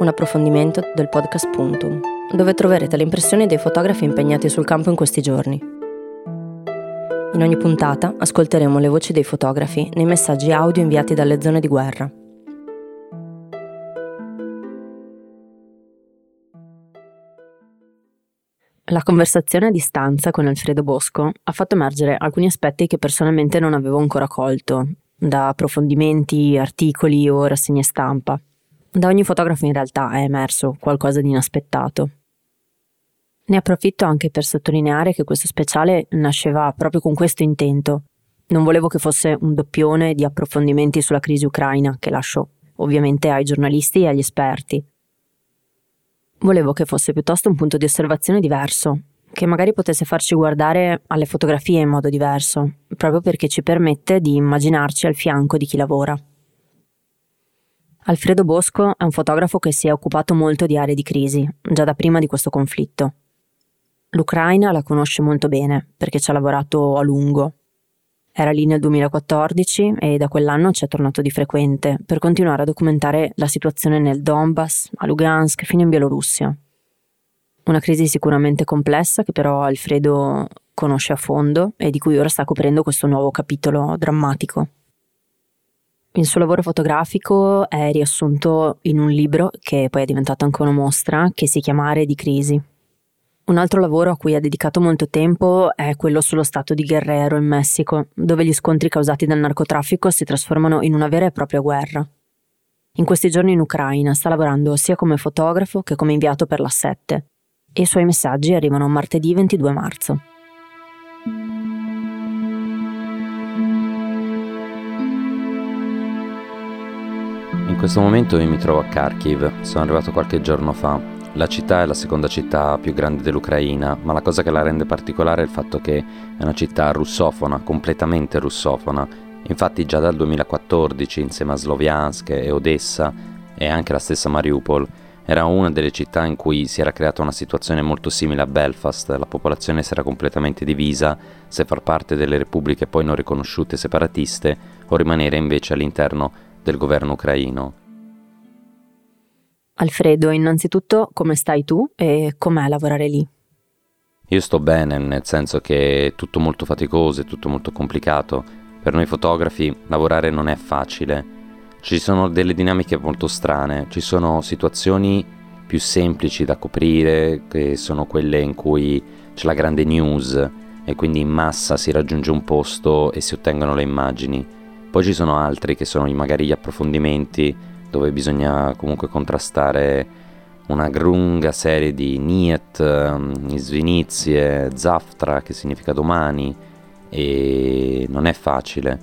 un approfondimento del podcast Puntum, dove troverete le impressioni dei fotografi impegnati sul campo in questi giorni. In ogni puntata ascolteremo le voci dei fotografi nei messaggi audio inviati dalle zone di guerra. La conversazione a distanza con Alfredo Bosco ha fatto emergere alcuni aspetti che personalmente non avevo ancora colto, da approfondimenti, articoli o rassegne stampa. Da ogni fotografo in realtà è emerso qualcosa di inaspettato. Ne approfitto anche per sottolineare che questo speciale nasceva proprio con questo intento. Non volevo che fosse un doppione di approfondimenti sulla crisi ucraina, che lascio ovviamente ai giornalisti e agli esperti. Volevo che fosse piuttosto un punto di osservazione diverso, che magari potesse farci guardare alle fotografie in modo diverso, proprio perché ci permette di immaginarci al fianco di chi lavora. Alfredo Bosco è un fotografo che si è occupato molto di aree di crisi, già da prima di questo conflitto. L'Ucraina la conosce molto bene, perché ci ha lavorato a lungo. Era lì nel 2014 e da quell'anno ci è tornato di frequente per continuare a documentare la situazione nel Donbass, a Lugansk, fino in Bielorussia. Una crisi sicuramente complessa che però Alfredo conosce a fondo e di cui ora sta coprendo questo nuovo capitolo drammatico. Il suo lavoro fotografico è riassunto in un libro che poi è diventato anche una mostra che si chiama Aree di crisi. Un altro lavoro a cui ha dedicato molto tempo è quello sullo stato di Guerrero in Messico, dove gli scontri causati dal narcotraffico si trasformano in una vera e propria guerra. In questi giorni in Ucraina sta lavorando sia come fotografo che come inviato per la 7 e i suoi messaggi arrivano martedì 22 marzo. Questo momento io mi trovo a Kharkiv, sono arrivato qualche giorno fa. La città è la seconda città più grande dell'Ucraina, ma la cosa che la rende particolare è il fatto che è una città russofona, completamente russofona. Infatti già dal 2014, insieme a Sloviansk e Odessa e anche la stessa Mariupol, era una delle città in cui si era creata una situazione molto simile a Belfast, la popolazione si era completamente divisa se far parte delle repubbliche poi non riconosciute separatiste o rimanere invece all'interno del governo ucraino. Alfredo, innanzitutto come stai tu e com'è lavorare lì? Io sto bene, nel senso che è tutto molto faticoso, è tutto molto complicato. Per noi fotografi lavorare non è facile. Ci sono delle dinamiche molto strane, ci sono situazioni più semplici da coprire, che sono quelle in cui c'è la grande news e quindi in massa si raggiunge un posto e si ottengono le immagini. Poi ci sono altri che sono magari gli approfondimenti dove bisogna comunque contrastare una lunga serie di Niet, Svinizie, Zaftra che significa domani e non è facile.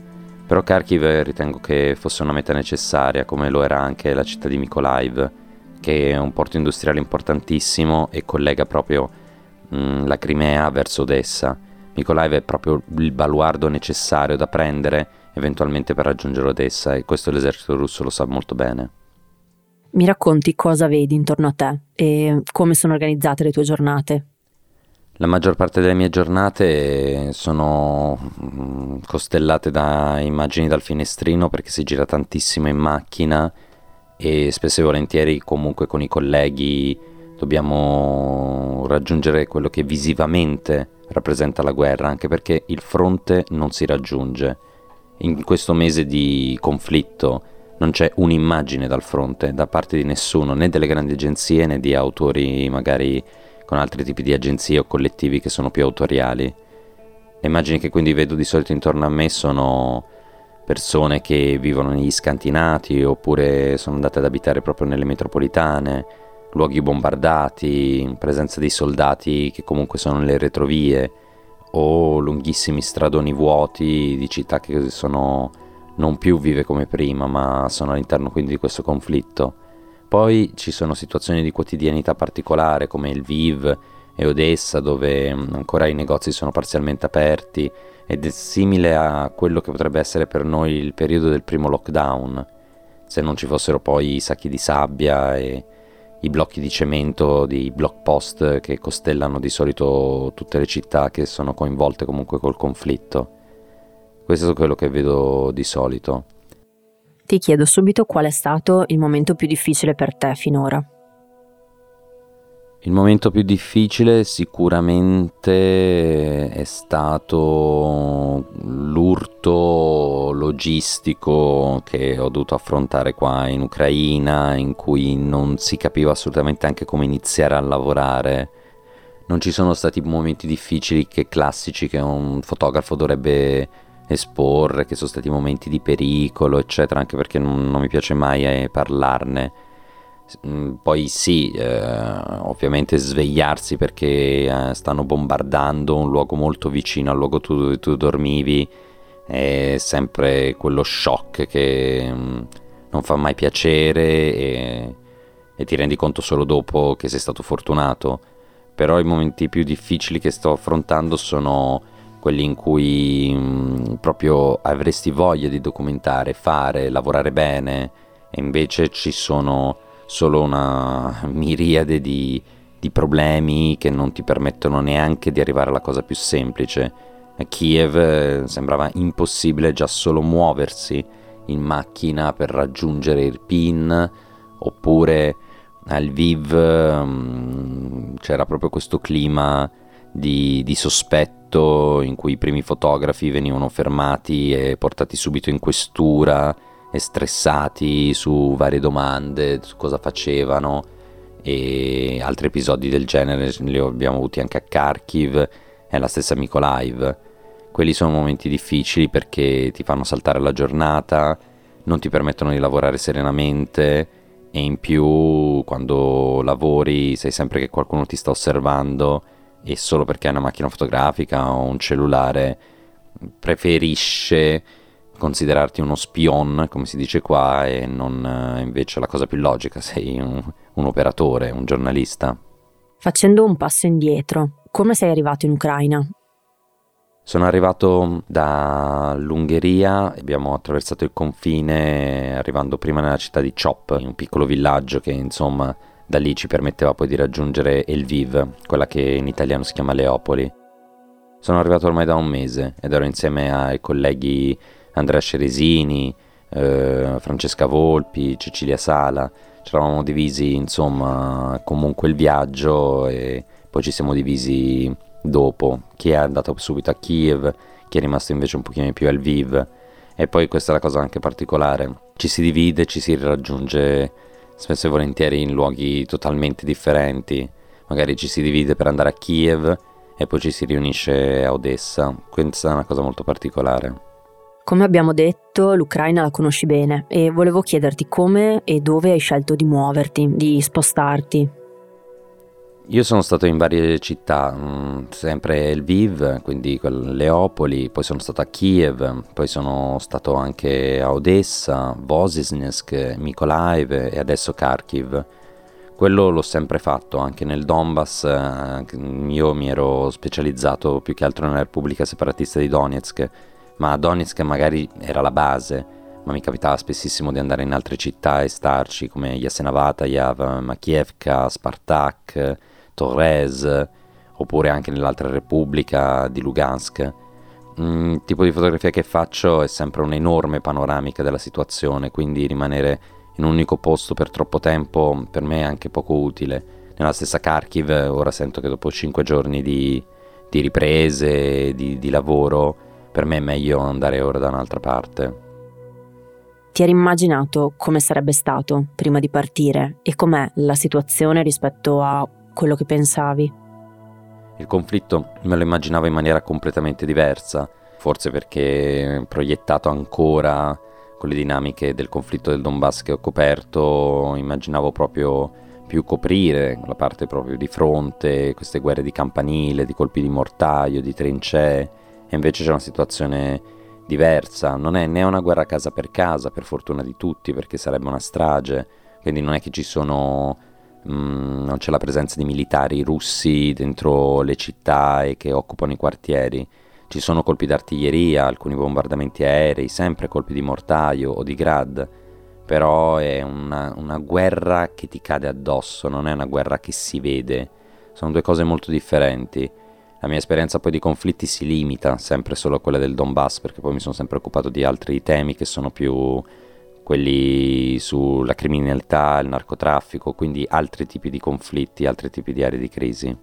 Però Kharkiv ritengo che fosse una meta necessaria come lo era anche la città di Mykolaiv che è un porto industriale importantissimo e collega proprio mh, la Crimea verso Odessa. Mykolaiv è proprio il baluardo necessario da prendere eventualmente per raggiungere Odessa e questo l'esercito russo lo sa molto bene. Mi racconti cosa vedi intorno a te e come sono organizzate le tue giornate? La maggior parte delle mie giornate sono mm, costellate da immagini dal finestrino perché si gira tantissimo in macchina e spesso e volentieri comunque con i colleghi dobbiamo raggiungere quello che visivamente rappresenta la guerra, anche perché il fronte non si raggiunge. In questo mese di conflitto non c'è un'immagine dal fronte da parte di nessuno, né delle grandi agenzie né di autori magari con altri tipi di agenzie o collettivi che sono più autoriali. Le immagini che quindi vedo di solito intorno a me sono persone che vivono negli scantinati oppure sono andate ad abitare proprio nelle metropolitane, luoghi bombardati, presenza di soldati che comunque sono nelle retrovie o lunghissimi stradoni vuoti di città che sono non più vive come prima, ma sono all'interno quindi di questo conflitto. Poi ci sono situazioni di quotidianità particolare come il Viv e Odessa dove mm, ancora i negozi sono parzialmente aperti ed è simile a quello che potrebbe essere per noi il periodo del primo lockdown, se non ci fossero poi i sacchi di sabbia e i blocchi di cemento di block post che costellano di solito tutte le città che sono coinvolte comunque col conflitto. Questo è quello che vedo di solito. Ti chiedo subito qual è stato il momento più difficile per te finora. Il momento più difficile sicuramente è stato l'urto logistico che ho dovuto affrontare qua in Ucraina, in cui non si capiva assolutamente anche come iniziare a lavorare. Non ci sono stati momenti difficili che classici che un fotografo dovrebbe esporre, che sono stati momenti di pericolo, eccetera, anche perché non, non mi piace mai eh, parlarne. Mm, poi sì, eh, ovviamente svegliarsi perché eh, stanno bombardando un luogo molto vicino al luogo dove tu dormivi è sempre quello shock che mh, mm, non fa mai piacere e, e ti rendi conto solo dopo che sei stato fortunato. Però i momenti più difficili che sto affrontando sono quelli in cui mh, mm, proprio avresti voglia di documentare, fare, lavorare bene e invece ci sono solo una miriade di, di problemi che non ti permettono neanche di arrivare alla cosa più semplice. A Kiev eh, sembrava impossibile già solo muoversi in macchina per raggiungere Irpin oppure a Lviv um, c'era proprio questo clima di, di, sospetto in cui i primi fotografi venivano fermati e portati subito in questura stressati su varie domande, su cosa facevano e altri episodi del genere li abbiamo avuti anche a Kharkiv e la stessa Mykolaiv. Quelli sono momenti difficili perché ti fanno saltare la giornata, non ti permettono di lavorare serenamente e in più quando lavori sai sempre che qualcuno ti sta osservando e solo perché hai una macchina fotografica o un cellulare preferisce considerarti uno spion, come si dice qua, e non eh, invece la cosa più logica, sei un, un operatore, un giornalista. Facendo un passo indietro, come sei arrivato in Ucraina? Sono arrivato dall'Ungheria, abbiamo attraversato il confine arrivando prima nella città di Chop, un piccolo villaggio che insomma da lì ci permetteva poi di raggiungere Elviv, quella che in italiano si chiama Leopoli. Sono arrivato ormai da un mese ed ero insieme ai colleghi Andrea Ceresini, eh, Francesca Volpi, Cecilia Sala, ci eravamo divisi insomma comunque il viaggio e poi ci siamo divisi dopo, chi è andato subito a Kiev, chi è rimasto invece un pochino più al Viv e poi questa è la cosa anche particolare, ci si divide, ci si raggiunge spesso e volentieri in luoghi totalmente differenti, magari ci si divide per andare a Kiev e poi ci si riunisce a Odessa, questa è una cosa molto particolare. Come abbiamo detto, l'Ucraina la conosci bene e volevo chiederti come e dove hai scelto di muoverti, di spostarti. Io sono stato in varie città, mm, sempre Lviv, quindi Leopoli, poi sono stato a Kiev, poi sono stato anche a Odessa, Vosisnesk, Mykolaiv e adesso Kharkiv. Quello l'ho sempre fatto, anche nel Donbass, eh, io mi ero specializzato più che altro nella Repubblica Separatista di Donetsk ma Donetsk magari era la base, ma mi capitava spessissimo di andare in altre città e starci come Yasenavatayav, Makievka, Spartak, Torres, oppure anche nell'altra repubblica di Lugansk. Mm, il tipo di fotografia che faccio è sempre un'enorme panoramica della situazione, quindi rimanere in un unico posto per troppo tempo per me è anche poco utile. Nella stessa Kharkiv ora sento che dopo 5 giorni di di riprese, di, di lavoro, per me è meglio andare ora da un'altra parte. Ti eri immaginato come sarebbe stato prima di partire e com'è la situazione rispetto a quello che pensavi? Il conflitto me lo immaginavo in maniera completamente diversa, forse perché proiettato ancora con le dinamiche del conflitto del Donbass che ho coperto, immaginavo proprio più coprire la parte proprio di fronte, queste guerre di campanile, di colpi di mortaio, di trincee, e invece c'è una situazione diversa, non è né una guerra casa per casa, per fortuna di tutti, perché sarebbe una strage, quindi non è che ci sono mm, non c'è la presenza di militari russi dentro le città e che occupano i quartieri. Ci sono colpi d'artiglieria, alcuni bombardamenti aerei, sempre colpi di mortaio o di grad, però è una, una guerra che ti cade addosso, non è una guerra che si vede, sono due cose molto differenti. La mia esperienza poi di conflitti si limita sempre solo a quella del Donbass, perché poi mi sono sempre occupato di altri temi che sono più quelli sulla criminalità, il narcotraffico, quindi altri tipi di conflitti, altri tipi di aree di crisi.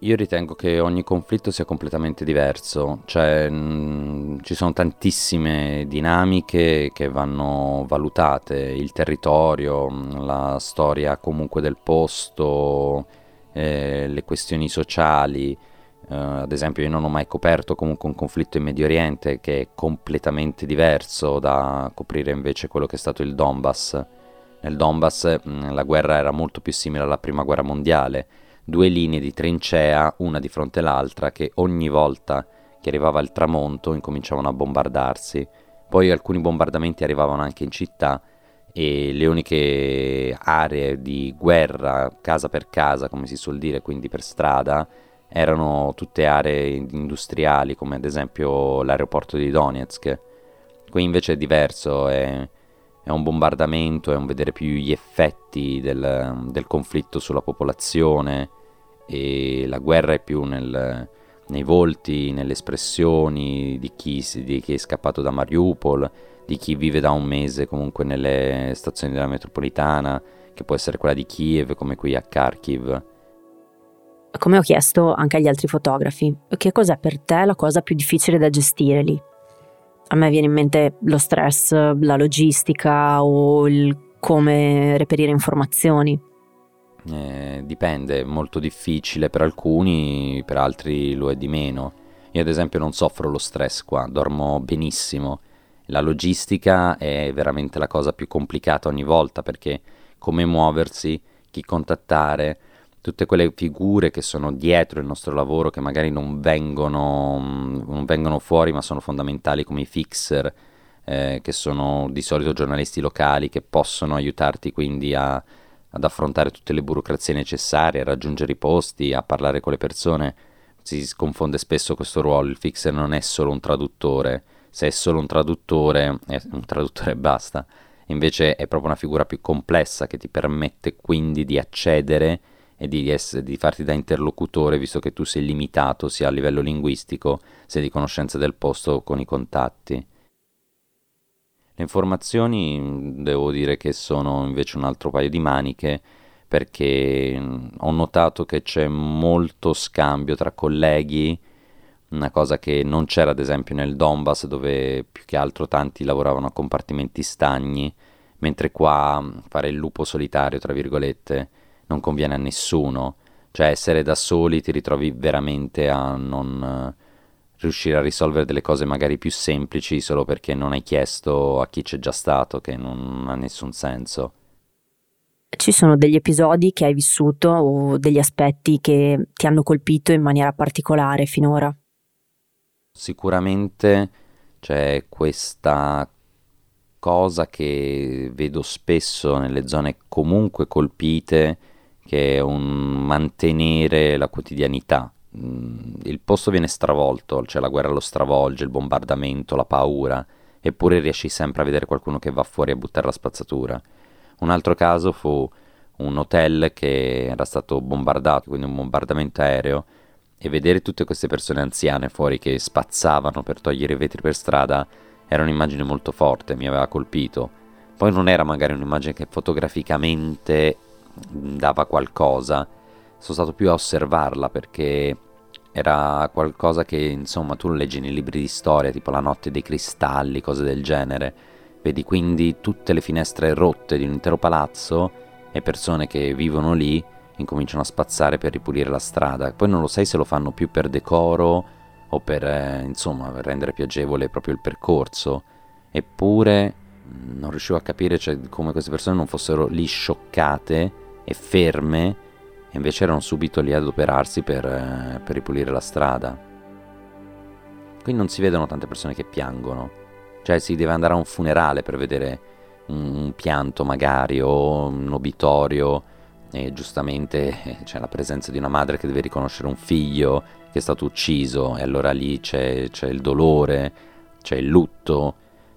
Io ritengo che ogni conflitto sia completamente diverso, cioè mh, ci sono tantissime dinamiche che vanno valutate, il territorio, la storia comunque del posto, eh, le questioni sociali. Eh, ad esempio io non ho mai coperto comunque un conflitto in Medio Oriente che è completamente diverso da coprire invece quello che è stato il Donbass. Nel Donbass mh, la guerra era molto più simile alla prima guerra mondiale due linee di trincea, una di fronte all'altra, che ogni volta che arrivava il tramonto incominciavano a bombardarsi. Poi alcuni bombardamenti arrivavano anche in città e le uniche aree di guerra, casa per casa, come si suol dire, quindi per strada, erano tutte aree industriali, come ad esempio l'aeroporto di Donetsk. Qui invece è diverso, è, è un bombardamento, è un vedere più gli effetti del, del conflitto sulla popolazione, e la guerra è più nel, nei volti, nelle espressioni di chi, di chi, è scappato da Mariupol, di chi vive da un mese comunque nelle stazioni della metropolitana, che può essere quella di Kiev come qui a Kharkiv. Come ho chiesto anche agli altri fotografi, che cos'è per te la cosa più difficile da gestire lì? A me viene in mente lo stress, la logistica o il come reperire informazioni. Eh, dipende, è molto difficile per alcuni, per altri lo è di meno. Io ad esempio non soffro lo stress qua, dormo benissimo. La logistica è veramente la cosa più complicata ogni volta perché come muoversi, chi contattare, tutte quelle figure che sono dietro il nostro lavoro che magari non vengono, non vengono fuori ma sono fondamentali come i fixer, eh, che sono di solito giornalisti locali che possono aiutarti quindi a ad affrontare tutte le burocrazie necessarie, a raggiungere i posti, a parlare con le persone. Si sconfonde spesso questo ruolo, il fixer non è solo un traduttore, se è solo un traduttore, è un traduttore e basta. Invece è proprio una figura più complessa che ti permette quindi di accedere e di, essere, di farti da interlocutore, visto che tu sei limitato sia a livello linguistico, sia di conoscenza del posto con i contatti. Le informazioni devo dire che sono invece un altro paio di maniche perché ho notato che c'è molto scambio tra colleghi, una cosa che non c'era ad esempio nel Donbass dove più che altro tanti lavoravano a compartimenti stagni, mentre qua fare il lupo solitario, tra virgolette, non conviene a nessuno, cioè essere da soli ti ritrovi veramente a non riuscire a risolvere delle cose magari più semplici solo perché non hai chiesto a chi c'è già stato, che non ha nessun senso. Ci sono degli episodi che hai vissuto o degli aspetti che ti hanno colpito in maniera particolare finora? Sicuramente c'è questa cosa che vedo spesso nelle zone comunque colpite, che è un mantenere la quotidianità, Mm, il posto viene stravolto, cioè la guerra lo stravolge, il bombardamento, la paura, eppure riesci sempre a vedere qualcuno che va fuori a buttare la spazzatura. Un altro caso fu un hotel che era stato bombardato, quindi un bombardamento aereo, e vedere tutte queste persone anziane fuori che spazzavano per togliere i vetri per strada era un'immagine molto forte, mi aveva colpito. Poi non era magari un'immagine che fotograficamente dava qualcosa, sono stato più a osservarla perché era qualcosa che insomma tu leggi nei libri di storia, tipo La notte dei cristalli, cose del genere. Vedi quindi tutte le finestre rotte di un intero palazzo e persone che vivono lì incominciano a spazzare per ripulire la strada. Poi non lo sai se lo fanno più per decoro o per, eh, insomma, per rendere più agevole proprio il percorso. Eppure non riuscivo a capire cioè, come queste persone non fossero lì scioccate e ferme e invece erano subito lì ad adoperarsi per, eh, per ripulire la strada. Qui non si vedono tante persone che piangono, cioè si deve andare a un funerale per vedere un, un pianto magari o un obitorio e giustamente c'è la presenza di una madre che deve riconoscere un figlio che è stato ucciso e allora lì c'è, c'è il dolore, c'è il lutto.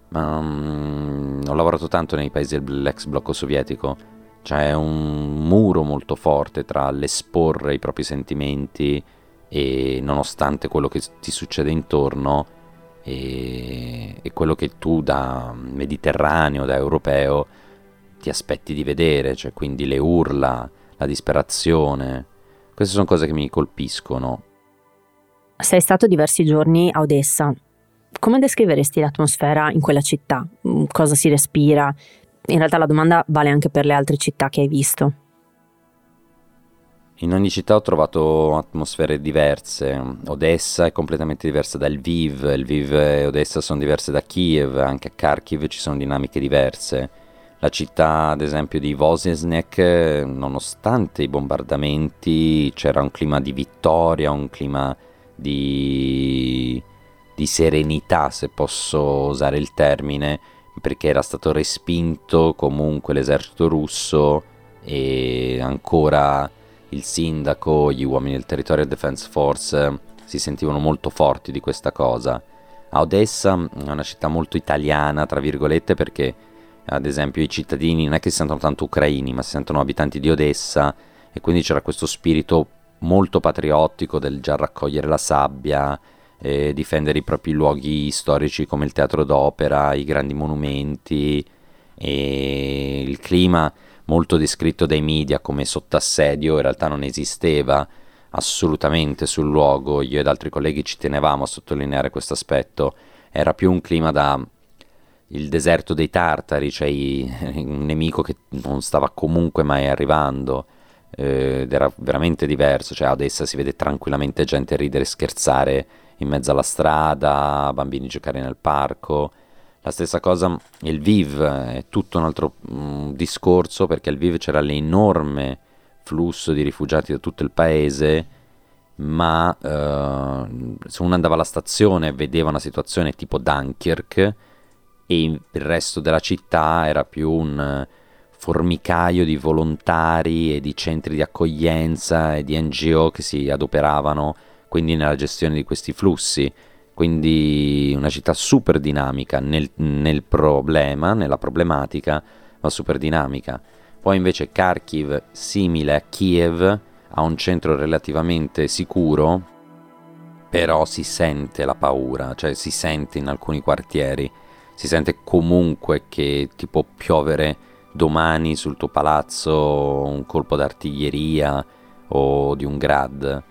Ma um, ho lavorato tanto nei paesi dell'ex blocco sovietico, c'è un muro molto forte tra l'esporre i propri sentimenti e nonostante quello che ti succede intorno e, e quello che tu da mediterraneo, da europeo ti aspetti di vedere, cioè quindi le urla, la disperazione. Queste sono cose che mi colpiscono. Sei stato diversi giorni a Odessa. Come descriveresti l'atmosfera in quella città? Mm, cosa si respira? In realtà la domanda vale anche per le altre città che hai visto. In ogni città ho trovato atmosfere diverse. Odessa è completamente diversa da Lviv, Lviv e Odessa sono diverse da Kiev, anche a Kharkiv ci sono dinamiche diverse. La città, ad esempio, di Voznesnek, nonostante i bombardamenti, c'era un clima di vittoria, un clima di, di serenità, se posso usare il termine, perché era stato respinto comunque l'esercito russo e ancora il sindaco, gli uomini del Territorial Defense Force si sentivano molto forti di questa cosa. Odessa è una città molto italiana, tra virgolette, perché ad esempio i cittadini non è che si sentono tanto ucraini, ma si sentono abitanti di Odessa e quindi c'era questo spirito molto patriottico del già raccogliere la sabbia, eh, difendere i propri luoghi storici come il teatro d'opera, i grandi monumenti e il clima molto descritto dai media come sottassedio in realtà non esisteva assolutamente sul luogo, io ed altri colleghi ci tenevamo a sottolineare questo aspetto, era più un clima da il deserto dei tartari, cioè un nemico che non stava comunque mai arrivando eh, ed era veramente diverso, cioè ad essa si vede tranquillamente gente ridere e scherzare in mezzo alla strada, bambini giocare nel parco. La stessa cosa, il Viv è tutto un altro mh, mm, discorso perché al Viv c'era l'enorme flusso di rifugiati da tutto il paese, ma eh, se uno andava alla stazione e vedeva una situazione tipo Dunkirk, e il resto della città era più un formicaio di volontari e di centri di accoglienza e di NGO che si adoperavano quindi nella gestione di questi flussi. Quindi una città super dinamica nel, nel problema, nella problematica, ma super dinamica. Poi invece Kharkiv, simile a Kiev, ha un centro relativamente sicuro, però si sente la paura, cioè si sente in alcuni quartieri si sente comunque che ti può piovere domani sul tuo palazzo un colpo d'artiglieria o di un grad.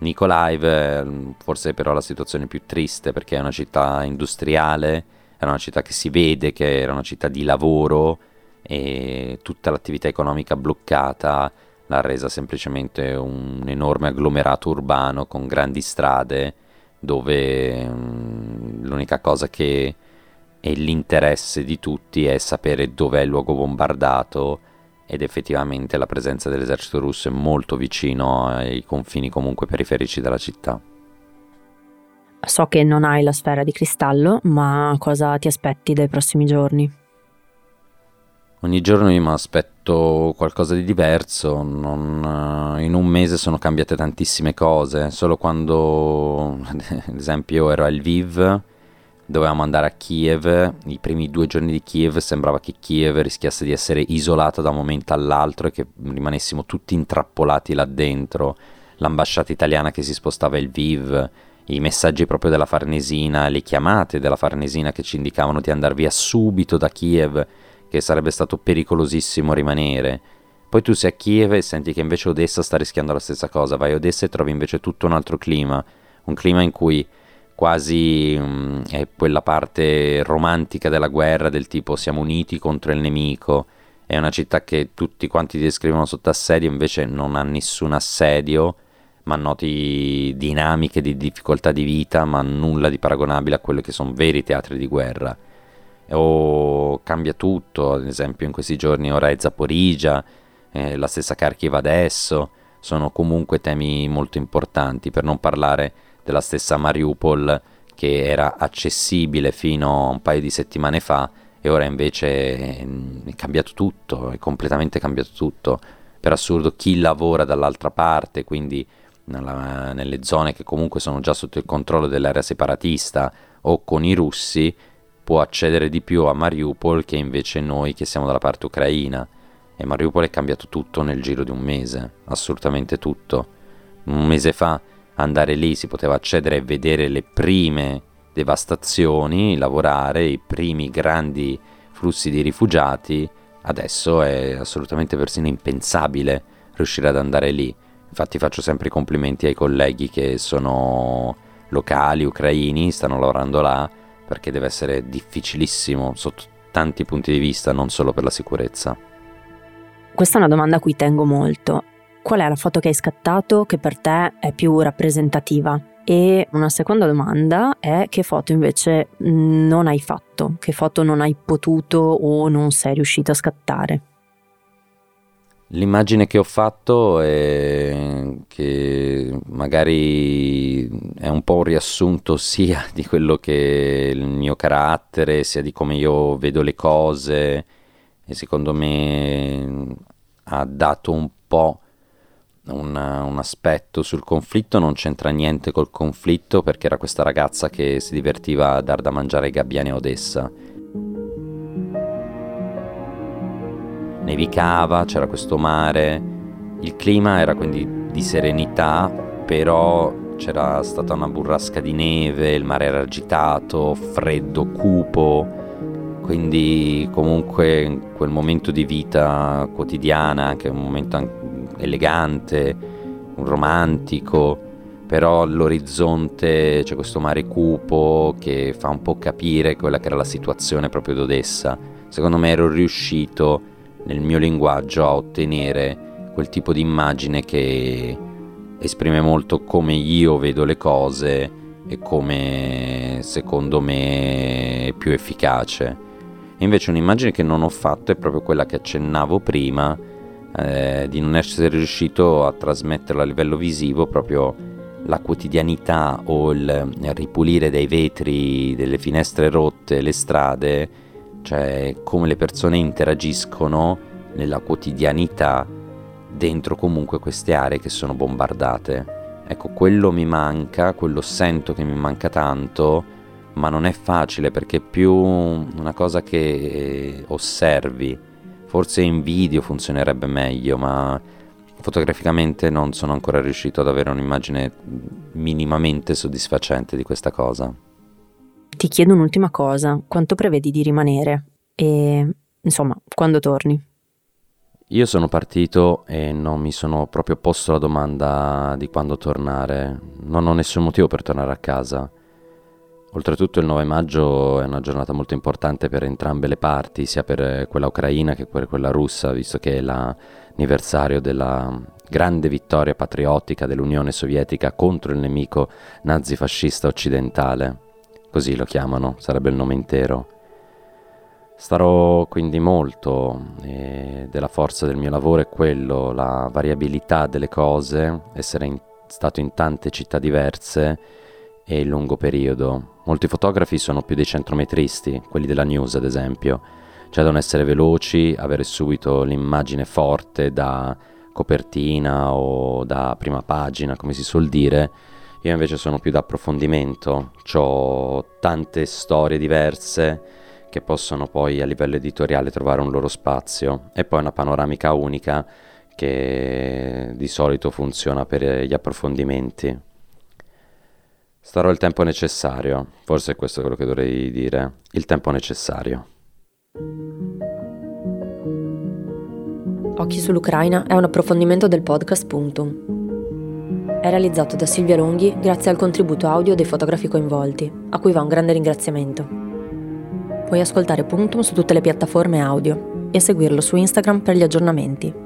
Nikolaev forse però la situazione più triste perché è una città industriale, era una città che si vede che era una città di lavoro e tutta l'attività economica bloccata l'ha resa semplicemente un enorme agglomerato urbano con grandi strade dove mh, l'unica cosa che e l'interesse di tutti è sapere dov'è il luogo bombardato ed effettivamente la presenza dell'esercito russo è molto vicino ai confini comunque periferici della città. So che non hai la sfera di cristallo, ma cosa ti aspetti dai prossimi giorni? Ogni giorno io mi aspetto qualcosa di diverso, non, in un mese sono cambiate tantissime cose, solo quando ad esempio ero a Lviv dovevamo andare a Kiev, i primi due giorni di Kiev sembrava che Kiev rischiasse di essere isolata da un momento all'altro e che rimanessimo tutti intrappolati là dentro, l'ambasciata italiana che si spostava il Viv, i messaggi proprio della Farnesina, le chiamate della Farnesina che ci indicavano di andare via subito da Kiev, che sarebbe stato pericolosissimo rimanere. Poi tu sei a Kiev e senti che invece Odessa sta rischiando la stessa cosa, vai a Odessa e trovi invece tutto un altro clima, un clima in cui quasi mh, mm, è quella parte romantica della guerra del tipo siamo uniti contro il nemico, è una città che tutti quanti descrivono sotto assedio, invece non ha nessun assedio, ma noti dinamiche di difficoltà di vita, ma nulla di paragonabile a quello che sono veri teatri di guerra. O cambia tutto, ad esempio in questi giorni ora è Zaporigia, eh, la stessa Kharkiv adesso, sono comunque temi molto importanti, per non parlare della stessa Mariupol che era accessibile fino a un paio di settimane fa e ora invece è cambiato tutto, è completamente cambiato tutto. Per assurdo chi lavora dall'altra parte, quindi nella, nelle zone che comunque sono già sotto il controllo dell'area separatista o con i russi, può accedere di più a Mariupol che invece noi che siamo dalla parte ucraina. E Mariupol è cambiato tutto nel giro di un mese, assolutamente tutto. Un mese fa andare lì si poteva accedere e vedere le prime devastazioni, lavorare, i primi grandi flussi di rifugiati, adesso è assolutamente persino impensabile riuscire ad andare lì. Infatti faccio sempre i complimenti ai colleghi che sono locali, ucraini, stanno lavorando là, perché deve essere difficilissimo sotto tanti punti di vista, non solo per la sicurezza. Questa è una domanda a cui tengo molto. Qual è la foto che hai scattato che per te è più rappresentativa? E una seconda domanda è che foto invece non hai fatto, che foto non hai potuto o non sei riuscito a scattare. L'immagine che ho fatto è che magari è un po' un riassunto sia di quello che è il mio carattere, sia di come io vedo le cose e secondo me ha dato un po' un, un aspetto sul conflitto, non c'entra niente col conflitto perché era questa ragazza che si divertiva a dar da mangiare ai gabbiani a Odessa. Nevicava, c'era questo mare, il clima era quindi di serenità, però c'era stata una burrasca di neve, il mare era agitato, freddo, cupo, quindi comunque quel momento di vita quotidiana, anche un momento elegante, un romantico, però all'orizzonte c'è questo mare cupo che fa un po' capire quella che era la situazione proprio d'Odessa. Secondo me ero riuscito nel mio linguaggio a ottenere quel tipo di immagine che esprime molto come io vedo le cose e come secondo me è più efficace. Invece un'immagine che non ho fatto è proprio quella che accennavo prima, eh, di non essere riuscito a trasmetterla a livello visivo, proprio la quotidianità o il ripulire dei vetri delle finestre rotte, le strade, cioè come le persone interagiscono nella quotidianità dentro comunque queste aree che sono bombardate. Ecco, quello mi manca, quello sento che mi manca tanto, ma non è facile perché più una cosa che osservi. Forse in video funzionerebbe meglio, ma fotograficamente non sono ancora riuscito ad avere un'immagine minimamente soddisfacente di questa cosa. Ti chiedo un'ultima cosa, quanto prevedi di rimanere? E insomma, quando torni? Io sono partito e non mi sono proprio posto la domanda di quando tornare. Non ho nessun motivo per tornare a casa. Oltretutto il 9 maggio è una giornata molto importante per entrambe le parti, sia per quella ucraina che per quella russa, visto che è l'anniversario della grande vittoria patriottica dell'Unione Sovietica contro il nemico nazifascista occidentale così lo chiamano, sarebbe il nome intero. Starò quindi molto e della forza del mio lavoro è quello, la variabilità delle cose, essere in, stato in tante città diverse e il lungo periodo. Molti fotografi sono più dei centrometristi, quelli della news ad esempio, cioè devono essere veloci, avere subito l'immagine forte da copertina o da prima pagina, come si suol dire, io invece sono più da approfondimento, ho tante storie diverse che possono poi a livello editoriale trovare un loro spazio. E poi una panoramica unica che di solito funziona per gli approfondimenti. Starò il tempo necessario, forse è questo quello che dovrei dire, il tempo necessario. Occhi sull'Ucraina è un approfondimento del podcast Puntum. È realizzato da Silvia Longhi grazie al contributo audio dei fotografi coinvolti, a cui va un grande ringraziamento. Puoi ascoltare Puntum su tutte le piattaforme audio e seguirlo su Instagram per gli aggiornamenti.